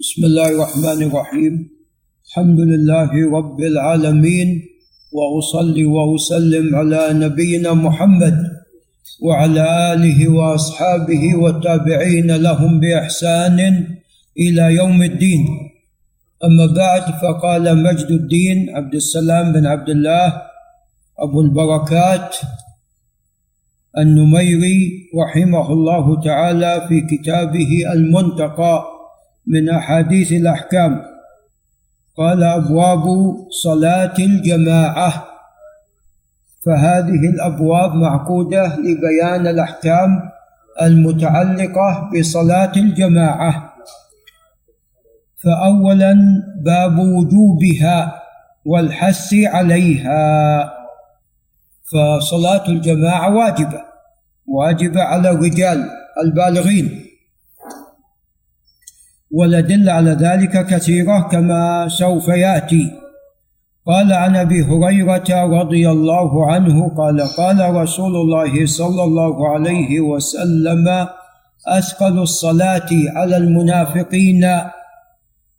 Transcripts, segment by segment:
بسم الله الرحمن الرحيم الحمد لله رب العالمين واصلي واسلم على نبينا محمد وعلى اله واصحابه والتابعين لهم باحسان إلى يوم الدين اما بعد فقال مجد الدين عبد السلام بن عبد الله ابو البركات النميري رحمه الله تعالى في كتابه المنتقى من أحاديث الأحكام. قال أبواب صلاة الجماعة. فهذه الأبواب معقودة لبيان الأحكام المتعلقة بصلاة الجماعة. فاولا باب وجوبها والحث عليها. فصلاة الجماعة واجبة واجبة على الرجال البالغين. والأدلة على ذلك كثيرة كما سوف يأتي. قال عن أبي هريرة رضي الله عنه قال قال رسول الله صلى الله عليه وسلم أثقل الصلاة على المنافقين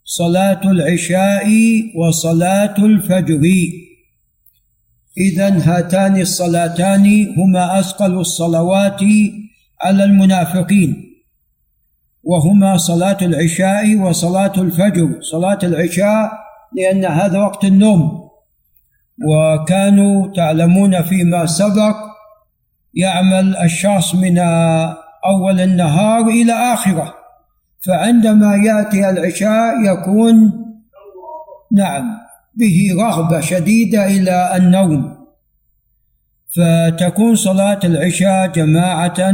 صلاة العشاء وصلاة الفجر. إذا هاتان الصلاتان هما أثقل الصلوات على المنافقين. وهما صلاة العشاء وصلاة الفجر. صلاة العشاء لأن هذا وقت النوم. وكانوا تعلمون فيما سبق يعمل الشخص من أول النهار إلى آخره. فعندما يأتي العشاء يكون نعم به رغبة شديدة إلى النوم. فتكون صلاة العشاء جماعة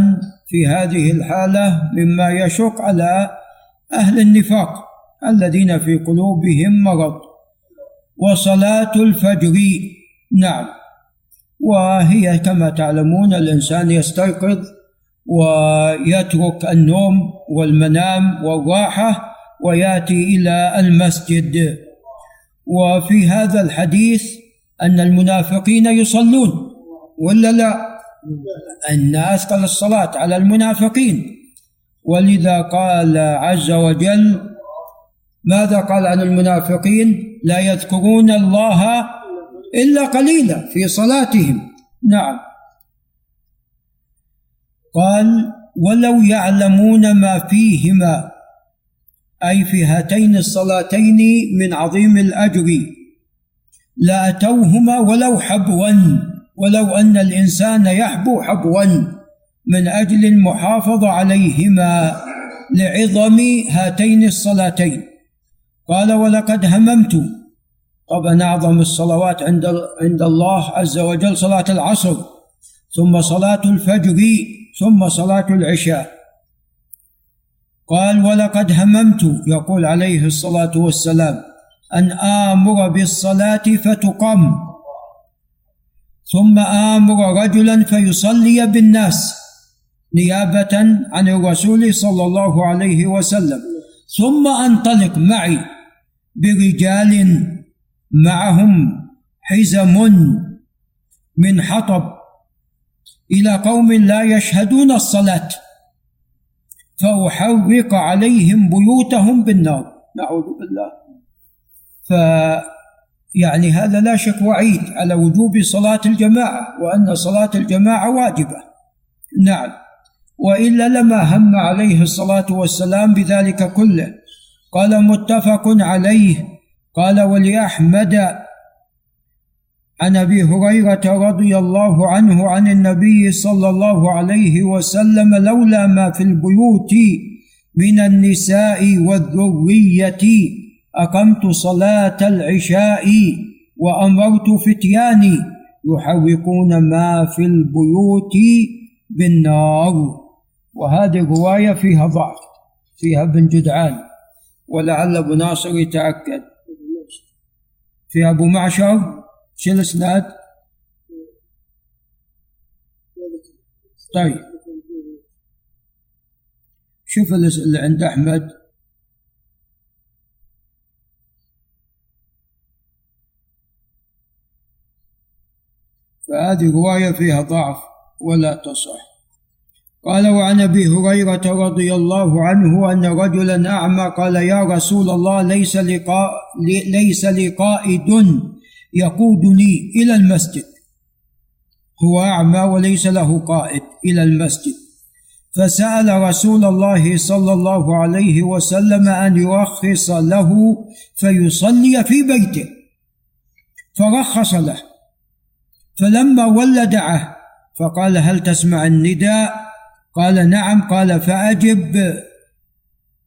في هذه الحالة مما يشق على أهل النفاق الذين في قلوبهم مرض. وصلاة الفجر نعم. وهي كما تعلمون الإنسان يستيقظ ويترك النوم والمنام والراحة ويأتي إلى المسجد. وفي هذا الحديث أن المنافقين يصلون. ولا لا؟ أن أثقل الصلاة على المنافقين. ولذا قال عز وجل ماذا قال عن المنافقين؟ لا يذكرون الله إلا قليلا في صلاتهم. نعم. قال ولو يعلمون ما فيهما أي في هاتين الصلاتين من عظيم الأجر لأتوهما ولو حبوا. ولو أن الإنسان يحبو حبوا من أجل المحافظة عليهما لعظم هاتين الصلاتين. قال ولقد هممت. طبعا أعظم الصلوات عند عند الله عز وجل صلاة العصر ثم صلاة الفجر ثم صلاة العشاء. قال ولقد هممت. يقول عليه الصلاة والسلام أن آمر بالصلاة فتقام ثم آمر رجلا فيصلي بالناس نيابة عن الرسول صلى الله عليه وسلم. ثم أنطلق معي برجال معهم حزم من حطب إلى قوم لا يشهدون الصلاة فأحرق عليهم بيوتهم بالنار. نعوذ بالله. ف يعني هذا لا شك وعيد على وجوب صلاة الجماعة وأن صلاة الجماعة واجبة. نعم. وإلا لما هم عليه الصلاة والسلام بذلك كله. قال متفق عليه. قال ولأحمد عن أبي هريرة رضي الله عنه عن النبي صلى الله عليه وسلم لولا ما في البيوت من النساء والذرية. أقمت صلاة العشاء وأمرت فتياني يحرقون ما في البيوت بالنار. وهذه الرواية فيها ضعف فيها ابن جدعان ولعل أبو ناصر يتأكد. في أبو معشر شو الإسناد؟ طيب. شوف اللي عند أحمد. فهذه رواية فيها ضعف ولا تصح. قال وعن أبي هريرة رضي الله عنه أن رجلا اعمى قال يا رسول الله ليس لقاء ليس لي قائد يقودني إلى المسجد. هو أعمى وليس له قائد إلى المسجد. فسأل رسول الله صلى الله عليه وسلم أن يرخص له فيصلي في بيته. فرخص له. فلما ولى دعاه فقال هل تسمع النداء؟ قال نعم قال فأجب.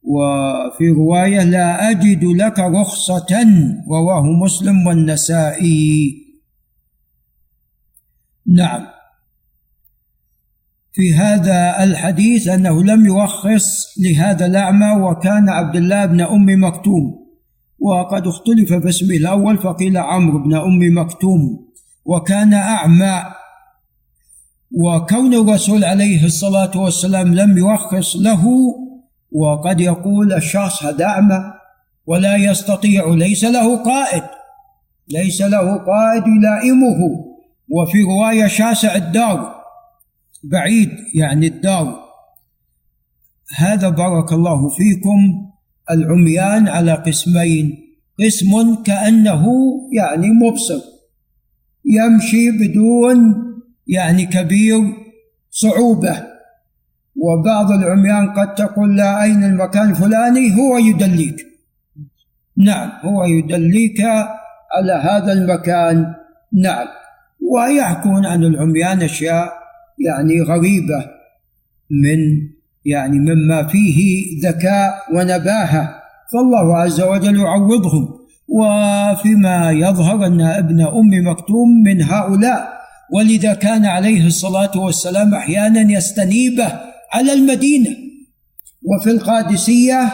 وفي رواية لا أجد لك رخصة رواه مسلم والنسائي. نعم. في هذا الحديث أنه لم يرخص لهذا الأعمى وكان عبد الله بن أم مكتوم. وقد اختلف في اسمه الأول فقيل عمرو بن أم مكتوم. وكان أعمى وكون الرسول عليه الصلاة والسلام لم يرخص له وقد يقول الشخص هذا أعمى ولا يستطيع ليس له قائد ليس له قائد يلائمه. وفي رواية شاسع الدار بعيد يعني الدار. هذا بارك الله فيكم العميان على قسمين قسم كأنه يعني مبصر. يمشي بدون يعني كبير صعوبة. وبعض العميان قد تقول لا أين المكان الفلاني؟ هو يدليك. نعم هو يدليك على هذا المكان. نعم. ويحكون عن العميان أشياء يعني غريبة من يعني مما فيه ذكاء ونباهة. فالله عز وجل يعوضهم. وفيما يظهر أن ابن أم مكتوم من هؤلاء ولذا كان عليه الصلاة والسلام أحيانا يستنيبه على المدينة. وفي القادسية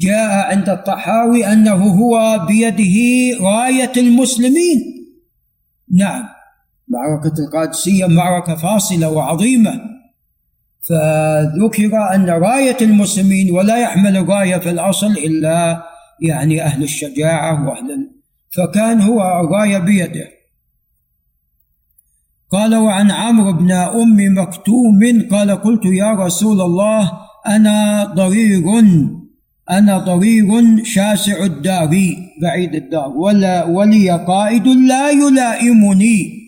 جاء عند الطحاوي أنه هو بيده راية المسلمين. نعم معركة القادسية معركة فاصلة وعظيمة. فذكر أن راية المسلمين ولا يحمل الراية في الأصل إلا يعني أهل الشجاعة وأهل فكان هو الرايه بيده. قال وعن عمرو بن أم مكتوم قال قلت يا رسول الله أنا ضرير أنا ضرير شاسع الدار بعيد الدار ولا ولي قائد لا يلائمني.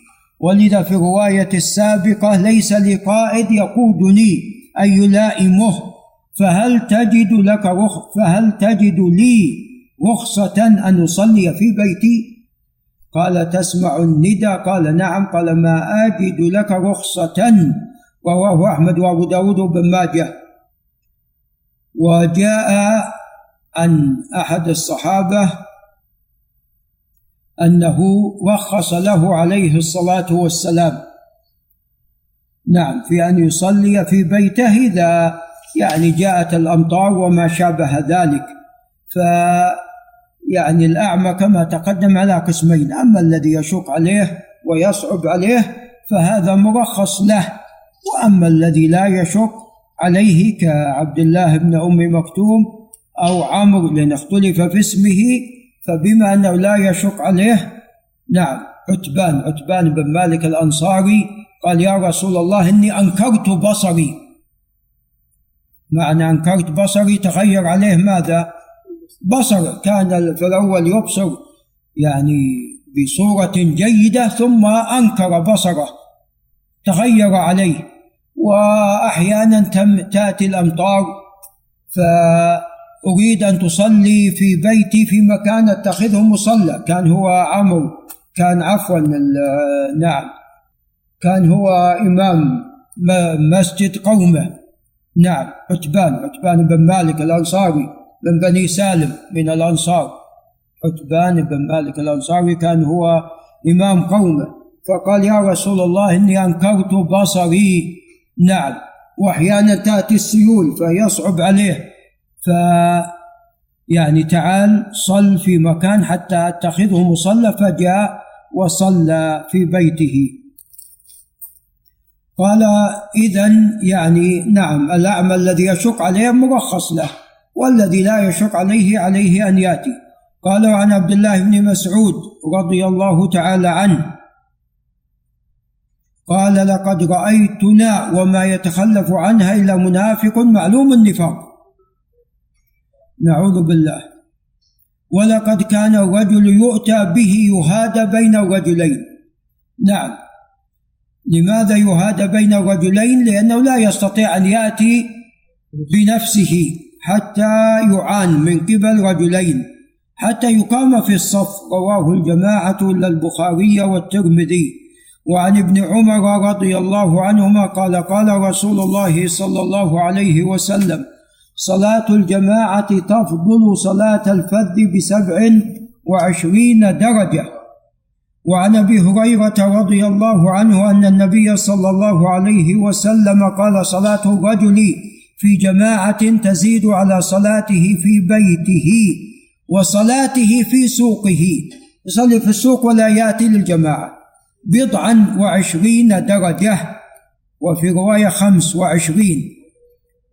ولذا في الرواية السابقة ليس لي قائد يقودني أي يلائمه. فهل تجد لك رخ فهل تجد لي رخصة أن أصلي في بيتي؟ قال تسمع الندى؟ قال نعم. قال ما أجد لك رخصة رواه أحمد وأبو داود وابن ماجه. وجاء عن أحد الصحابة أنه رخص له عليه الصلاة والسلام. نعم في أن يصلي في بيته إذا يعني جاءت الأمطار وما شابه ذلك. ف يعني الأعمى كما تقدم على قسمين أما الذي يشق عليه ويصعب عليه فهذا مرخص له وأما الذي لا يشق عليه كعبد الله بن أم مكتوم أو عمرو لأن اختلف في اسمه فبما أنه لا يشق عليه نعم عتبان عتبان بن مالك الأنصاري قال يا رسول الله إني أنكرت بصري. معنى أنكرت بصري تغير عليه ماذا؟ بصر كان في الأول يبصر يعني بصورة جيدة ثم أنكر بصره تغير عليه وأحيانا تأتي الأمطار فأريد أن تصلي في بيتي في مكان أتخذه مصلى كان هو عمرو كان عفوا نعم كان هو إمام مسجد قومه. نعم عتبان عتبان بن مالك الأنصاري من بني سالم من الأنصار. عتبان بن مالك الأنصاري كان هو إمام قومه فقال يا رسول الله إني أنكرت بصري. نعم وأحيانا تأتي السيول فيصعب عليه. ف يعني تعال صل في مكان حتى أتخذه مصلى فجاء وصلى في بيته. قال إذا يعني نعم الأعمى الذي يشق عليه مرخص له والذي لا يشق عليه عليه أن يأتي. قال عن عبد الله بن مسعود رضي الله تعالى عنه قال لقد رأيتنا وما يتخلف عنها إلا منافق معلوم النفاق. نعوذ بالله. ولقد كان الرجل يؤتى به يهادى بين الرجلين. نعم. لماذا يهادى بين الرجلين لأنه لا يستطيع أن يأتي بنفسه حتى يعان من قبل رجلين حتى يقام في الصف. رواه الجماعة إلا البخاري والترمذي. وعن ابن عمر رضي الله عنهما قال قال رسول الله صلى الله عليه وسلم صلاة الجماعة تفضل صلاة الفذ بسبع وعشرين درجة. وعن أبي هريرة رضي الله عنه أن النبي صلى الله عليه وسلم قال صلاة الرجل في جماعة تزيد على صلاته في بيته وصلاته في سوقه. يصلي في السوق ولا يأتي للجماعة. بضعا وعشرين درجة وفي رواية خمس وعشرين.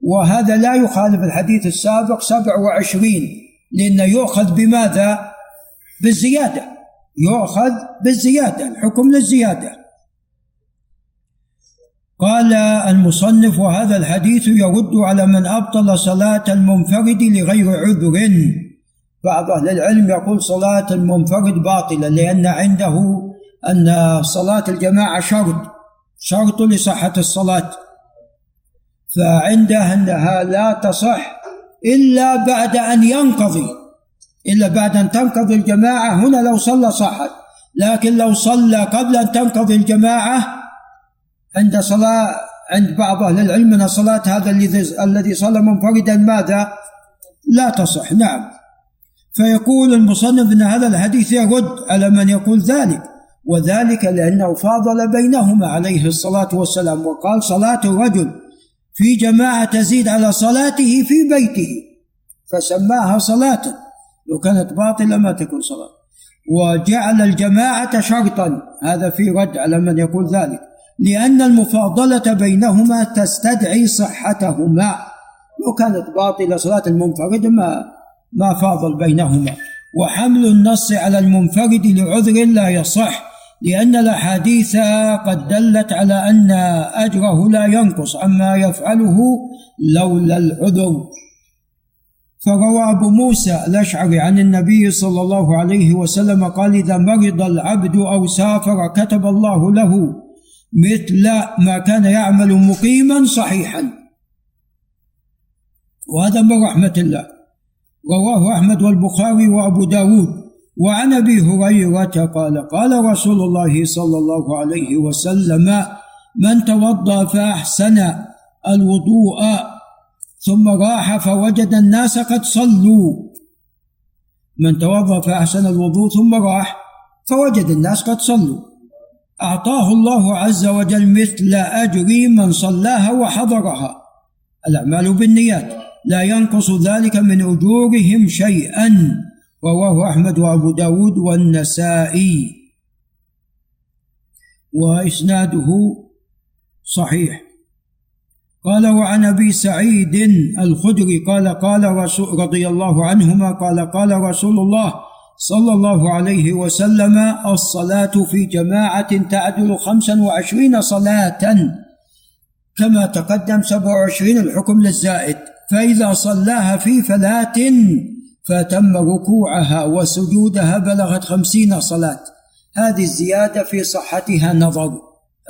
وهذا لا يخالف الحديث السابق سبع وعشرين لأنه يؤخذ بماذا؟ بالزيادة. يؤخذ بالزيادة الحكم للزيادة. قال المصنف وهذا الحديث يرد على من أبطل صلاة المنفرد لغير عذر. بعض أهل العلم يقول صلاة المنفرد باطلة لأن عنده أن صلاة الجماعة شرط شرط لصحة الصلاة. فعنده أنها لا تصح إلا بعد أن ينقضي. إلا بعد أن تنقضي الجماعة. هنا لو صلى صحت لكن لو صلى قبل أن تنقضي الجماعة عند صلاة عند بعض أهل العلم أن صلاة هذا الذي الذي صلى منفردا ماذا؟ لا تصح. نعم. فيقول المصنف أن هذا الحديث يرد على من يقول ذلك وذلك لأنه فاضل بينهما عليه الصلاة والسلام وقال صلاة الرجل في جماعة تزيد على صلاته في بيته فسماها صلاة. لو كانت باطلة ما تكون صلاة. وجعل الجماعة شرطا. هذا في رد على من يقول ذلك. لأن المفاضلة بينهما تستدعي صحتهما. لو كانت باطلة صلاة المنفرد ما ما فاضل بينهما. وحمل النص على المنفرد لعذر لا يصح لأن الأحاديث قد دلت على أن أجره لا ينقص. عما يفعله لولا العذر. فروى أبو موسى الأشعري عن النبي صلى الله عليه وسلم قال إذا مرض العبد أو سافر كتب الله له مثل ما كان يعمل مقيما صحيحا. وهذا من رحمة الله. رواه أحمد والبخاري وأبو داود. وعن أبي هريرة قال قال رسول الله صلى الله عليه وسلم من توضأ فأحسن الوضوء ثم راح فوجد الناس قد صلوا. من توضأ فأحسن الوضوء ثم راح فوجد الناس قد صلوا. أعطاه الله عز وجل مثل أجر من صلاها وحضرها. الأعمال بالنيات. لا ينقص ذلك من أجورهم شيئا. رواه أحمد وأبو داود والنسائي. وإسناده صحيح. قال وعن أبي سعيد الخدري قال قال رسول رضي الله عنهما قال قال رسول الله صلى الله عليه وسلم الصلاة في جماعة تعدل خمسا وعشرين صلاة كما تقدم سبع وعشرين الحكم للزائد فإذا صلاها في فلاة فتم ركوعها وسجودها بلغت خمسين صلاة. هذه الزيادة في صحتها نظر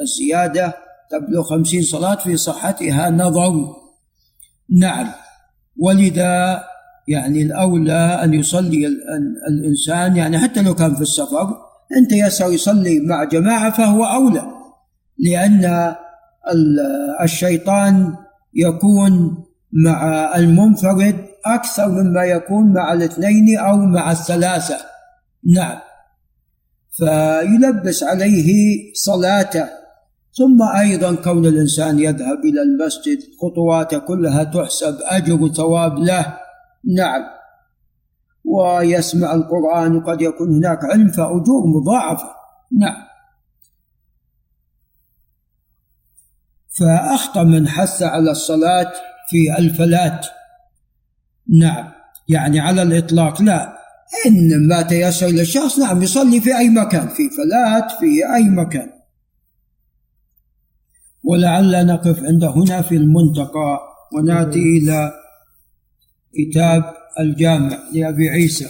الزيادة تبلغ خمسين صلاة في صحتها نظر نعم. ولذا يعني الأولى أن يصلي الإنسان يعني حتى لو كان في السفر أنت يسر يصلي مع جماعة فهو أولى. لأن الشيطان يكون مع المنفرد أكثر مما يكون مع الاثنين أو مع الثلاثة. نعم. فيلبس عليه صلاته. ثم أيضا كون الإنسان يذهب إلى المسجد خطواته كلها تحسب أجر وثواب له. نعم. ويسمع القرآن وقد يكون هناك علم فأجور مضاعفة. نعم. فأخطأ من حث على الصلاة في الفلات. نعم. يعني على الإطلاق لا. إن ما تيسر للشخص نعم يصلي في أي مكان في فلات في أي مكان. ولعل نقف عند هنا في المنتقى ونأتي إلى كتاب الجامع لأبي عيسى.